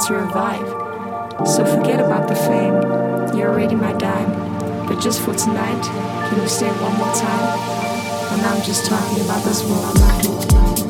to revive. So forget about the fame, you're already my dime. But just for tonight, can you stay one more time? And I'm just talking about this world I'm